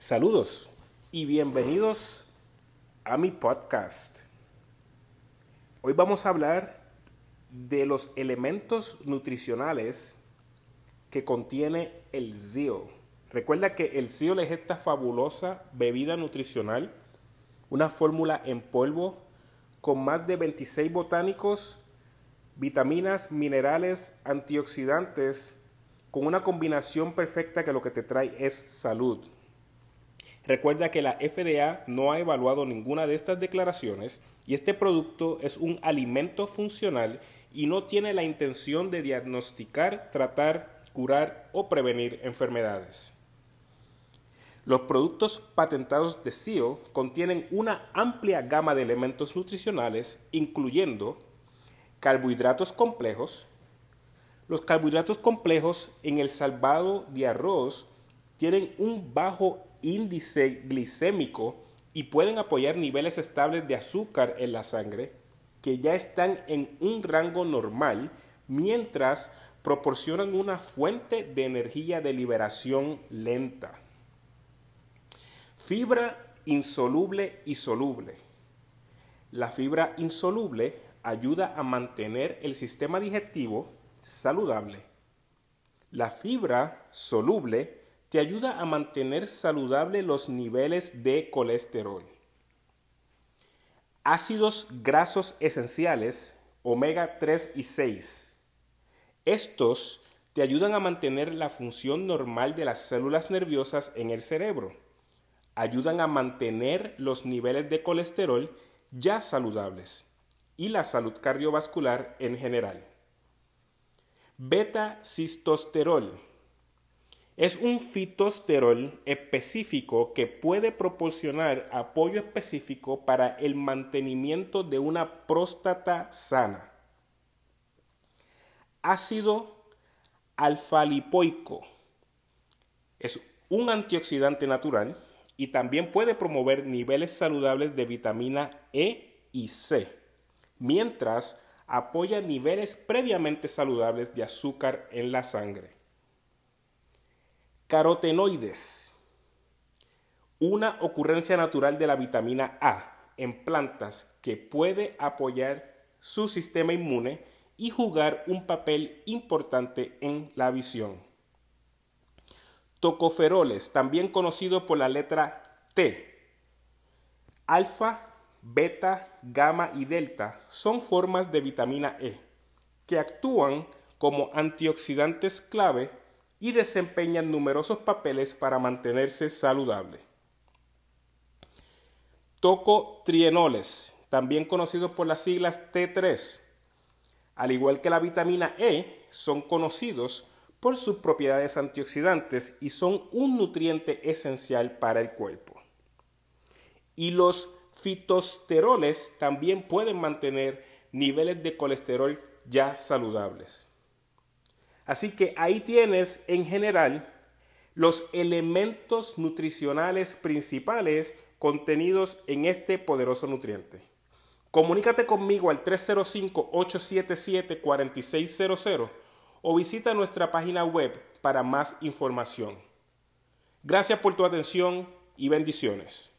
Saludos y bienvenidos a mi podcast. Hoy vamos a hablar de los elementos nutricionales que contiene el ZIO. Recuerda que el ZIO es esta fabulosa bebida nutricional, una fórmula en polvo con más de 26 botánicos, vitaminas, minerales, antioxidantes, con una combinación perfecta que lo que te trae es salud. Recuerda que la FDA no ha evaluado ninguna de estas declaraciones y este producto es un alimento funcional y no tiene la intención de diagnosticar, tratar, curar o prevenir enfermedades. Los productos patentados de CIO contienen una amplia gama de elementos nutricionales, incluyendo carbohidratos complejos. Los carbohidratos complejos en el salvado de arroz tienen un bajo índice glicémico y pueden apoyar niveles estables de azúcar en la sangre que ya están en un rango normal mientras proporcionan una fuente de energía de liberación lenta. Fibra insoluble y soluble. La fibra insoluble ayuda a mantener el sistema digestivo saludable. La fibra soluble te ayuda a mantener saludable los niveles de colesterol. Ácidos grasos esenciales, omega 3 y 6. Estos te ayudan a mantener la función normal de las células nerviosas en el cerebro. Ayudan a mantener los niveles de colesterol ya saludables y la salud cardiovascular en general. Beta-cistosterol es un fitosterol específico que puede proporcionar apoyo específico para el mantenimiento de una próstata sana. Ácido alfa-lipoico es un antioxidante natural y también puede promover niveles saludables de vitamina E y C, mientras apoya niveles previamente saludables de azúcar en la sangre. Carotenoides. Una ocurrencia natural de la vitamina A en plantas que puede apoyar su sistema inmune y jugar un papel importante en la visión. Tocoferoles, también conocido por la letra T. Alfa, beta, gamma y delta son formas de vitamina E que actúan como antioxidantes clave y desempeñan numerosos papeles para mantenerse saludable. Tocotrienoles, también conocidos por las siglas T3, al igual que la vitamina E, son conocidos por sus propiedades antioxidantes y son un nutriente esencial para el cuerpo. Y los fitosteroles también pueden mantener niveles de colesterol ya saludables. Así que ahí tienes en general los elementos nutricionales principales contenidos en este poderoso nutriente. Comunícate conmigo al 305-877-4600 o visita nuestra página web para más información. Gracias por tu atención y bendiciones.